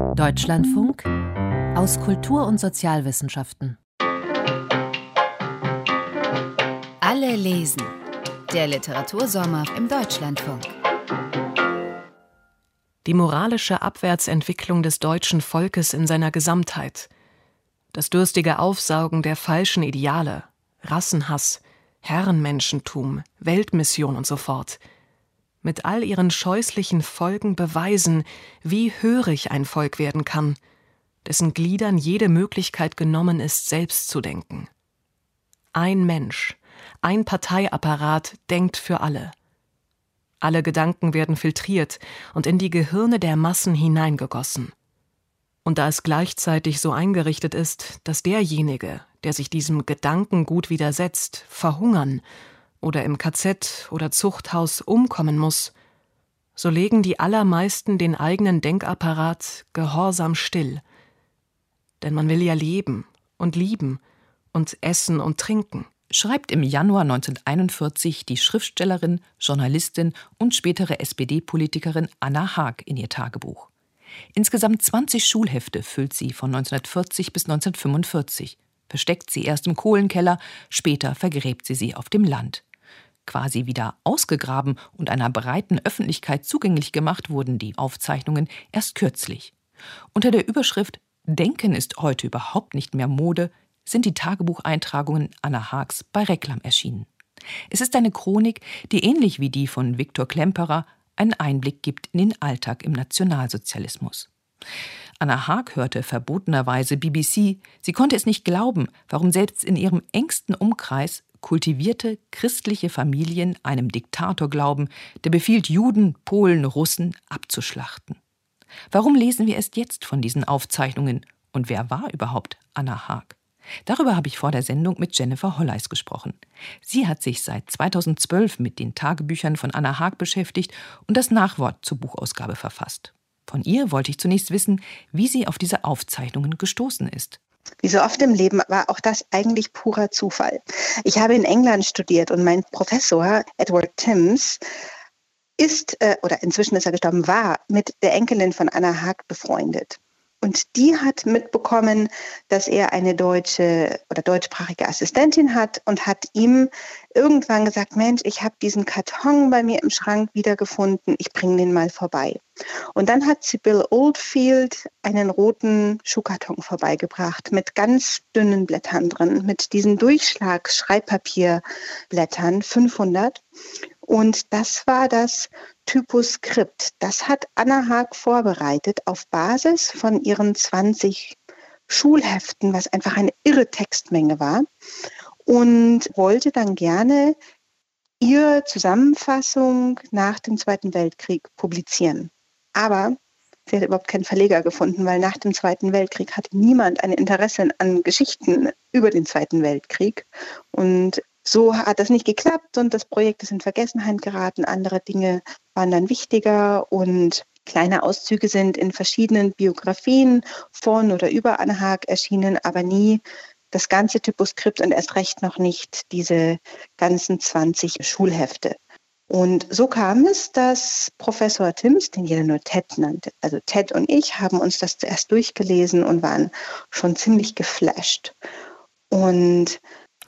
Deutschlandfunk aus Kultur- und Sozialwissenschaften. Alle lesen. Der Literatursommer im Deutschlandfunk. Die moralische Abwärtsentwicklung des deutschen Volkes in seiner Gesamtheit. Das dürstige Aufsaugen der falschen Ideale, Rassenhass, Herrenmenschentum, Weltmission und so fort – mit all ihren scheußlichen Folgen beweisen, wie hörig ein Volk werden kann, dessen Gliedern jede Möglichkeit genommen ist, selbst zu denken. Ein Mensch, ein Parteiapparat denkt für alle. Alle Gedanken werden filtriert und in die Gehirne der Massen hineingegossen. Und da es gleichzeitig so eingerichtet ist, dass derjenige, der sich diesem Gedankengut widersetzt, verhungern oder im KZ oder Zuchthaus umkommen muss, so legen die allermeisten den eigenen Denkapparat gehorsam still. Denn man will ja leben und lieben und essen und trinken. Schreibt im Januar 1941 die Schriftstellerin, Journalistin und spätere SPD-Politikerin Anna Haag in ihr Tagebuch. Insgesamt 20 Schulhefte füllt sie von 1940 bis 1945, versteckt sie erst im Kohlenkeller, später vergräbt sie sie auf dem Land quasi wieder ausgegraben und einer breiten Öffentlichkeit zugänglich gemacht wurden die Aufzeichnungen erst kürzlich. Unter der Überschrift Denken ist heute überhaupt nicht mehr Mode sind die Tagebucheintragungen Anna Haags bei Reklam erschienen. Es ist eine Chronik, die ähnlich wie die von Viktor Klemperer einen Einblick gibt in den Alltag im Nationalsozialismus. Anna Haag hörte verbotenerweise BBC. Sie konnte es nicht glauben, warum selbst in ihrem engsten Umkreis kultivierte christliche Familien einem Diktator glauben, der befiehlt, Juden, Polen, Russen abzuschlachten. Warum lesen wir erst jetzt von diesen Aufzeichnungen und wer war überhaupt Anna Haag? Darüber habe ich vor der Sendung mit Jennifer Holleis gesprochen. Sie hat sich seit 2012 mit den Tagebüchern von Anna Haag beschäftigt und das Nachwort zur Buchausgabe verfasst. Von ihr wollte ich zunächst wissen, wie sie auf diese Aufzeichnungen gestoßen ist. Wie so oft im Leben war auch das eigentlich purer Zufall. Ich habe in England studiert und mein Professor Edward Timms ist, äh, oder inzwischen ist er gestorben, war mit der Enkelin von Anna Haag befreundet. Und die hat mitbekommen, dass er eine deutsche oder deutschsprachige Assistentin hat und hat ihm irgendwann gesagt, Mensch, ich habe diesen Karton bei mir im Schrank wiedergefunden, ich bringe den mal vorbei. Und dann hat Sibyl Oldfield einen roten Schuhkarton vorbeigebracht mit ganz dünnen Blättern drin, mit diesen Durchschlag-Schreibpapierblättern, 500. Und das war das Typoskript. Das hat Anna Haag vorbereitet auf Basis von ihren 20 Schulheften, was einfach eine irre Textmenge war. Und wollte dann gerne ihre Zusammenfassung nach dem Zweiten Weltkrieg publizieren. Aber sie hat überhaupt keinen Verleger gefunden, weil nach dem Zweiten Weltkrieg hatte niemand ein Interesse an Geschichten über den Zweiten Weltkrieg. Und so hat das nicht geklappt und das Projekt ist in Vergessenheit geraten. Andere Dinge waren dann wichtiger und kleine Auszüge sind in verschiedenen Biografien von oder über Anne Haag erschienen, aber nie das ganze Typoskript und erst recht noch nicht diese ganzen 20 Schulhefte. Und so kam es, dass Professor Timms, den jeder nur Ted nannte, also Ted und ich haben uns das zuerst durchgelesen und waren schon ziemlich geflasht. Und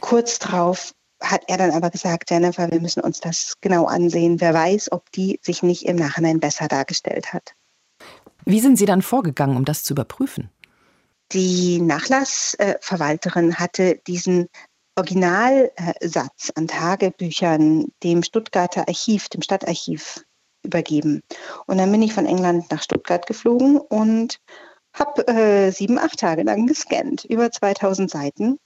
kurz darauf hat er dann aber gesagt, Jennifer, wir müssen uns das genau ansehen. Wer weiß, ob die sich nicht im Nachhinein besser dargestellt hat. Wie sind Sie dann vorgegangen, um das zu überprüfen? Die Nachlassverwalterin hatte diesen Originalsatz an Tagebüchern dem Stuttgarter Archiv, dem Stadtarchiv übergeben. Und dann bin ich von England nach Stuttgart geflogen und habe äh, sieben, acht Tage lang gescannt, über 2000 Seiten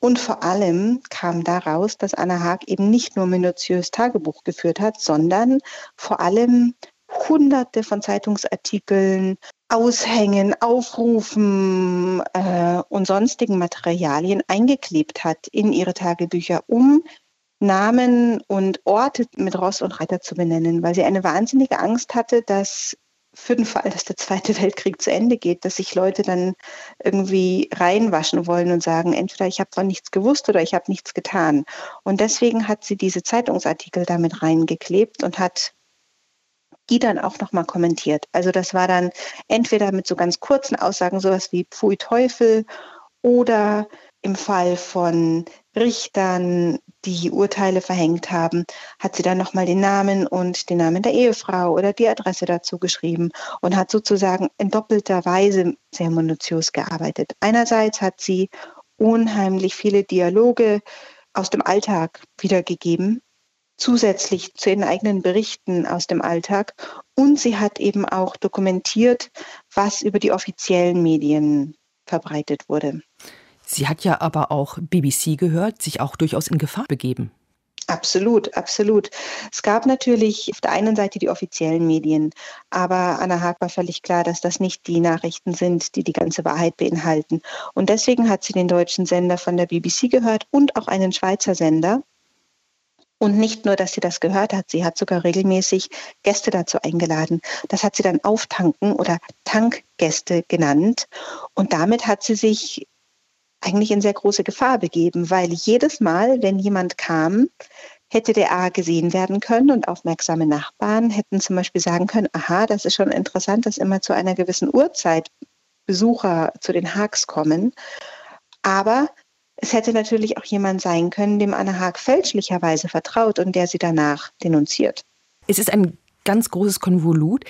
und vor allem kam daraus, dass Anna Haag eben nicht nur minutiös Tagebuch geführt hat, sondern vor allem hunderte von Zeitungsartikeln, Aushängen, Aufrufen äh, und sonstigen Materialien eingeklebt hat in ihre Tagebücher, um Namen und Orte mit Ross und Reiter zu benennen, weil sie eine wahnsinnige Angst hatte, dass für den Fall, dass der Zweite Weltkrieg zu Ende geht, dass sich Leute dann irgendwie reinwaschen wollen und sagen, entweder ich habe von nichts gewusst oder ich habe nichts getan. Und deswegen hat sie diese Zeitungsartikel damit reingeklebt und hat die dann auch nochmal kommentiert. Also das war dann entweder mit so ganz kurzen Aussagen, sowas wie Pfui Teufel oder im Fall von Richtern, die Urteile verhängt haben, hat sie dann nochmal den Namen und den Namen der Ehefrau oder die Adresse dazu geschrieben und hat sozusagen in doppelter Weise sehr minutiös gearbeitet. Einerseits hat sie unheimlich viele Dialoge aus dem Alltag wiedergegeben, zusätzlich zu ihren eigenen Berichten aus dem Alltag. Und sie hat eben auch dokumentiert, was über die offiziellen Medien verbreitet wurde. Sie hat ja aber auch BBC gehört, sich auch durchaus in Gefahr begeben. Absolut, absolut. Es gab natürlich auf der einen Seite die offiziellen Medien, aber Anna Haag war völlig klar, dass das nicht die Nachrichten sind, die die ganze Wahrheit beinhalten. Und deswegen hat sie den deutschen Sender von der BBC gehört und auch einen Schweizer Sender. Und nicht nur, dass sie das gehört hat, sie hat sogar regelmäßig Gäste dazu eingeladen. Das hat sie dann Auftanken oder Tankgäste genannt. Und damit hat sie sich eigentlich in sehr große Gefahr begeben, weil jedes Mal, wenn jemand kam, hätte der A gesehen werden können und aufmerksame Nachbarn hätten zum Beispiel sagen können, aha, das ist schon interessant, dass immer zu einer gewissen Uhrzeit Besucher zu den Haags kommen. Aber es hätte natürlich auch jemand sein können, dem Anna Haag fälschlicherweise vertraut und der sie danach denunziert. Es ist ein ganz großes Konvolut.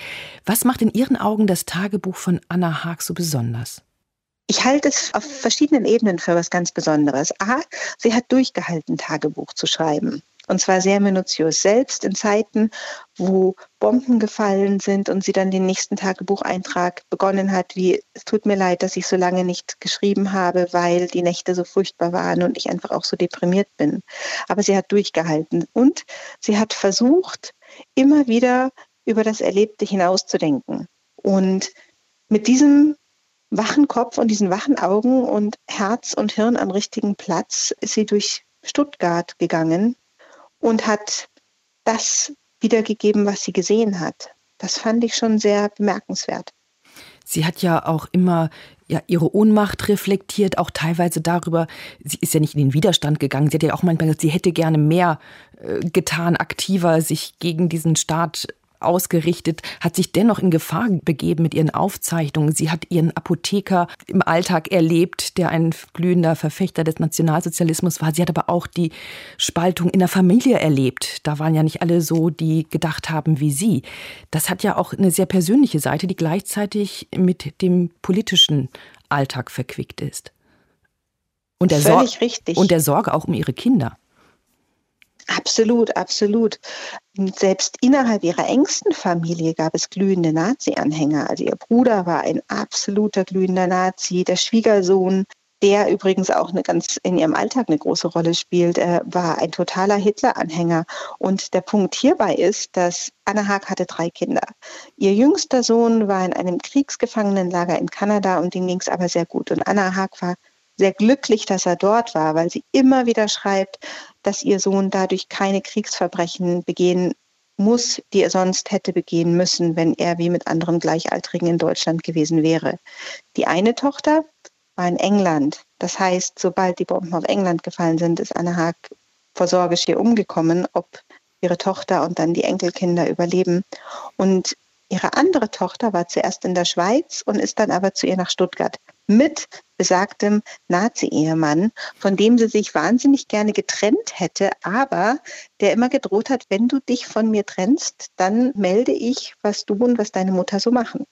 Was macht in Ihren Augen das Tagebuch von Anna Haag so besonders? Ich halte es auf verschiedenen Ebenen für was ganz Besonderes. A, sie hat durchgehalten, Tagebuch zu schreiben. Und zwar sehr minutiös. Selbst in Zeiten, wo Bomben gefallen sind und sie dann den nächsten Tagebucheintrag begonnen hat, wie es tut mir leid, dass ich so lange nicht geschrieben habe, weil die Nächte so furchtbar waren und ich einfach auch so deprimiert bin. Aber sie hat durchgehalten und sie hat versucht, immer wieder über das Erlebte hinauszudenken. Und mit diesem wachen Kopf und diesen wachen Augen und Herz und Hirn am richtigen Platz ist sie durch Stuttgart gegangen und hat das wiedergegeben, was sie gesehen hat. Das fand ich schon sehr bemerkenswert. Sie hat ja auch immer ja, ihre Ohnmacht reflektiert, auch teilweise darüber, sie ist ja nicht in den Widerstand gegangen. Sie hat ja auch manchmal gesagt, sie hätte gerne mehr äh, getan, aktiver sich gegen diesen Staat ausgerichtet, hat sich dennoch in Gefahr begeben mit ihren Aufzeichnungen. Sie hat ihren Apotheker im Alltag erlebt, der ein glühender Verfechter des Nationalsozialismus war. Sie hat aber auch die Spaltung in der Familie erlebt. Da waren ja nicht alle so, die gedacht haben wie sie. Das hat ja auch eine sehr persönliche Seite, die gleichzeitig mit dem politischen Alltag verquickt ist. Und der, Völlig Sor richtig. und der Sorge auch um ihre Kinder. Absolut, absolut. Selbst innerhalb ihrer engsten Familie gab es glühende Nazi-Anhänger. Also ihr Bruder war ein absoluter glühender Nazi. Der Schwiegersohn, der übrigens auch eine ganz in ihrem Alltag eine große Rolle spielt, äh, war ein totaler Hitler-Anhänger. Und der Punkt hierbei ist, dass Anna Haag hatte drei Kinder. Ihr jüngster Sohn war in einem Kriegsgefangenenlager in Kanada und dem ging es aber sehr gut. Und Anna Haag war sehr glücklich, dass er dort war, weil sie immer wieder schreibt, dass ihr Sohn dadurch keine Kriegsverbrechen begehen muss, die er sonst hätte begehen müssen, wenn er wie mit anderen Gleichaltrigen in Deutschland gewesen wäre. Die eine Tochter war in England. Das heißt, sobald die Bomben auf England gefallen sind, ist Anne Haag vor Sorge umgekommen, ob ihre Tochter und dann die Enkelkinder überleben. Und ihre andere Tochter war zuerst in der Schweiz und ist dann aber zu ihr nach Stuttgart mit besagtem Nazi-Ehemann, von dem sie sich wahnsinnig gerne getrennt hätte, aber der immer gedroht hat, wenn du dich von mir trennst, dann melde ich, was du und was deine Mutter so machen.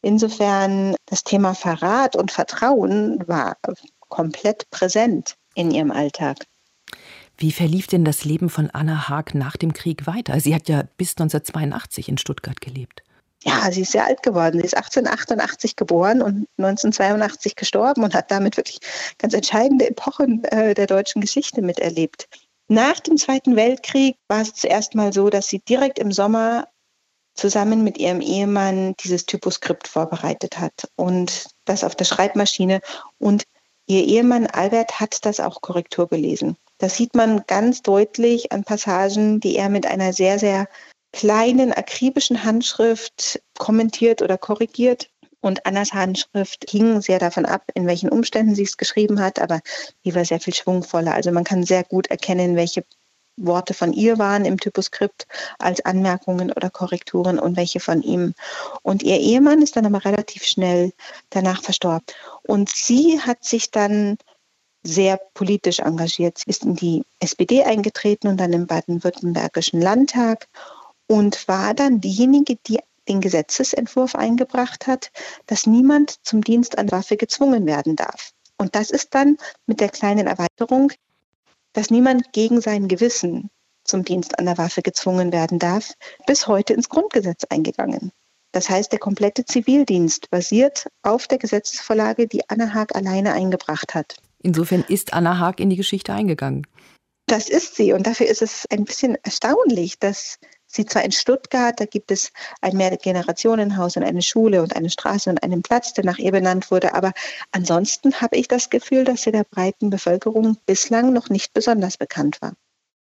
Insofern das Thema Verrat und Vertrauen war komplett präsent in ihrem Alltag. Wie verlief denn das Leben von Anna Haag nach dem Krieg weiter? Sie hat ja bis 1982 in Stuttgart gelebt ja, sie ist sehr alt geworden. Sie ist 1888 geboren und 1982 gestorben und hat damit wirklich ganz entscheidende Epochen äh, der deutschen Geschichte miterlebt. Nach dem Zweiten Weltkrieg war es zuerst mal so, dass sie direkt im Sommer zusammen mit ihrem Ehemann dieses Typoskript vorbereitet hat und das auf der Schreibmaschine. Und ihr Ehemann Albert hat das auch Korrektur gelesen. Das sieht man ganz deutlich an Passagen, die er mit einer sehr, sehr kleinen akribischen Handschrift kommentiert oder korrigiert. Und Annas Handschrift hing sehr davon ab, in welchen Umständen sie es geschrieben hat, aber die war sehr viel schwungvoller. Also man kann sehr gut erkennen, welche Worte von ihr waren im Typoskript als Anmerkungen oder Korrekturen und welche von ihm. Und ihr Ehemann ist dann aber relativ schnell danach verstorben. Und sie hat sich dann sehr politisch engagiert. Sie ist in die SPD eingetreten und dann im baden-württembergischen Landtag und war dann diejenige, die den Gesetzesentwurf eingebracht hat, dass niemand zum Dienst an Waffe gezwungen werden darf. Und das ist dann mit der kleinen Erweiterung, dass niemand gegen sein Gewissen zum Dienst an der Waffe gezwungen werden darf, bis heute ins Grundgesetz eingegangen. Das heißt, der komplette Zivildienst basiert auf der Gesetzesvorlage, die Anna Haag alleine eingebracht hat. Insofern ist Anna Haag in die Geschichte eingegangen. Das ist sie. Und dafür ist es ein bisschen erstaunlich, dass sie zwar in Stuttgart, da gibt es ein Mehrgenerationenhaus und eine Schule und eine Straße und einen Platz, der nach ihr benannt wurde, aber ansonsten habe ich das Gefühl, dass sie der breiten Bevölkerung bislang noch nicht besonders bekannt war.